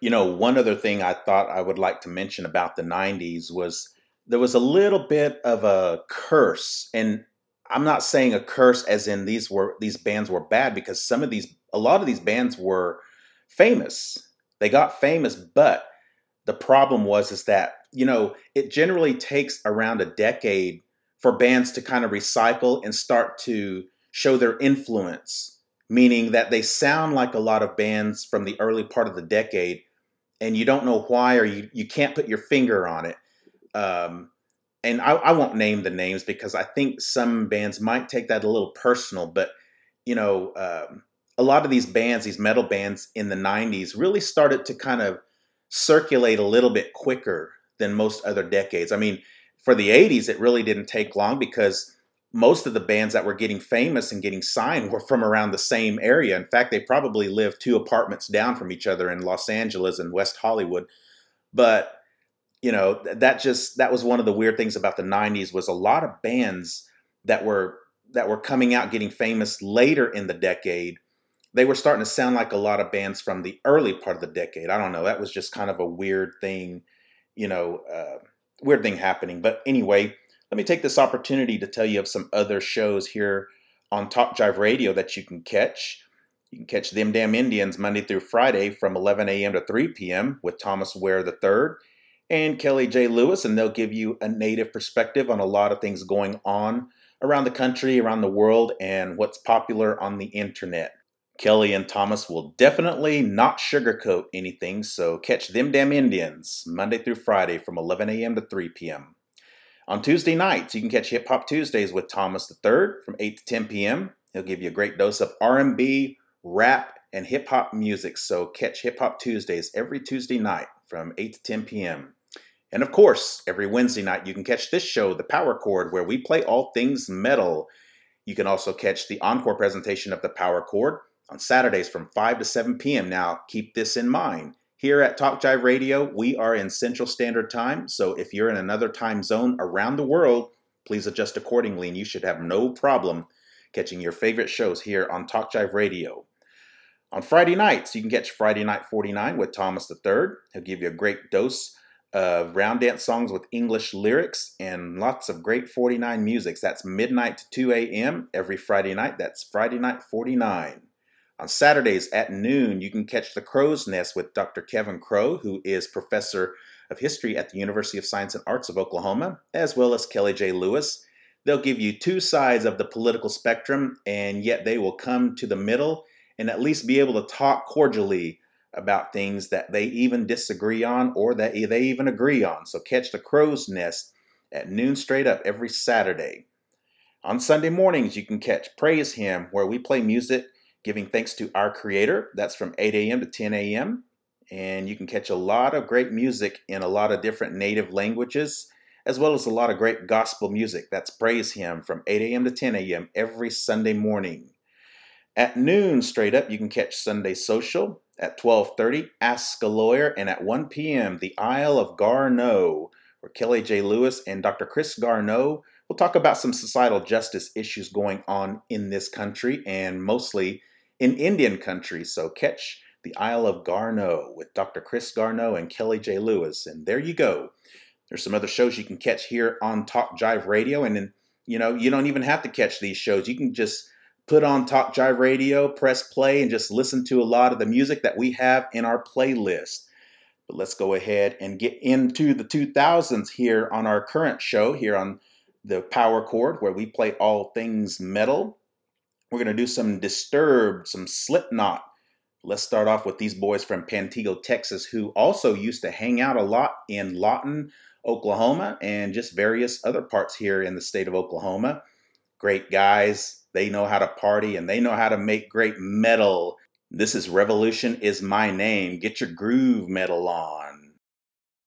You know, one other thing I thought I would like to mention about the 90s was there was a little bit of a curse. And I'm not saying a curse as in these were these bands were bad because some of these a lot of these bands were famous. They got famous, but the problem was is that, you know, it generally takes around a decade for bands to kind of recycle and start to show their influence, meaning that they sound like a lot of bands from the early part of the decade, and you don't know why or you, you can't put your finger on it. Um, and I, I won't name the names because I think some bands might take that a little personal, but you know, um, a lot of these bands, these metal bands in the 90s, really started to kind of circulate a little bit quicker than most other decades. I mean, for the 80s, it really didn't take long because most of the bands that were getting famous and getting signed were from around the same area. In fact, they probably lived two apartments down from each other in Los Angeles and West Hollywood. But you know, that just that was one of the weird things about the 90s was a lot of bands that were that were coming out getting famous later in the decade. They were starting to sound like a lot of bands from the early part of the decade. I don't know. That was just kind of a weird thing, you know, uh, weird thing happening. But anyway, let me take this opportunity to tell you of some other shows here on Talk Jive Radio that you can catch. You can catch Them Damn Indians Monday through Friday from 11 a.m. to 3 p.m. with Thomas Ware III and Kelly J. Lewis, and they'll give you a native perspective on a lot of things going on around the country, around the world, and what's popular on the internet. Kelly and Thomas will definitely not sugarcoat anything, so catch Them Damn Indians Monday through Friday from 11 a.m. to 3 p.m. On Tuesday nights, you can catch Hip Hop Tuesdays with Thomas III from 8 to 10 p.m. He'll give you a great dose of R&B, rap, and hip hop music. So catch Hip Hop Tuesdays every Tuesday night from 8 to 10 p.m. And of course, every Wednesday night you can catch this show, The Power Chord, where we play all things metal. You can also catch the encore presentation of The Power Chord on Saturdays from 5 to 7 p.m. Now, keep this in mind. Here at Talk Jive Radio, we are in Central Standard Time, so if you're in another time zone around the world, please adjust accordingly and you should have no problem catching your favorite shows here on Talk Jive Radio. On Friday nights, you can catch Friday Night 49 with Thomas III. He'll give you a great dose of round dance songs with English lyrics and lots of great 49 musics. That's midnight to 2 a.m. every Friday night. That's Friday Night 49. On Saturdays at noon, you can catch The Crow's Nest with Dr. Kevin Crow, who is professor of history at the University of Science and Arts of Oklahoma, as well as Kelly J. Lewis. They'll give you two sides of the political spectrum, and yet they will come to the middle and at least be able to talk cordially about things that they even disagree on or that they even agree on. So catch The Crow's Nest at noon straight up every Saturday. On Sunday mornings, you can catch Praise Him, where we play music giving thanks to our Creator. That's from 8 a.m. to 10 a.m. And you can catch a lot of great music in a lot of different native languages, as well as a lot of great gospel music. That's Praise Him from 8 a.m. to 10 a.m. every Sunday morning. At noon, straight up, you can catch Sunday Social. At 12:30, Ask a Lawyer, and at 1 p.m., The Isle of Garneau, where Kelly J. Lewis and Dr. Chris Garneau will talk about some societal justice issues going on in this country and mostly in Indian country. So catch the Isle of Garneau with Dr. Chris Garneau and Kelly J. Lewis. And there you go. There's some other shows you can catch here on Talk Jive Radio. And then, you know, you don't even have to catch these shows. You can just put on Talk Jive Radio, press play, and just listen to a lot of the music that we have in our playlist. But let's go ahead and get into the 2000s here on our current show here on the Power Chord, where we play all things metal. We're going to do some Disturbed, some Slipknot. Let's start off with these boys from Pantego, Texas, who also used to hang out a lot in Lawton, Oklahoma, and just various other parts here in the state of Oklahoma. Great guys. They know how to party and they know how to make great metal. This is Revolution is My Name. Get your groove metal on.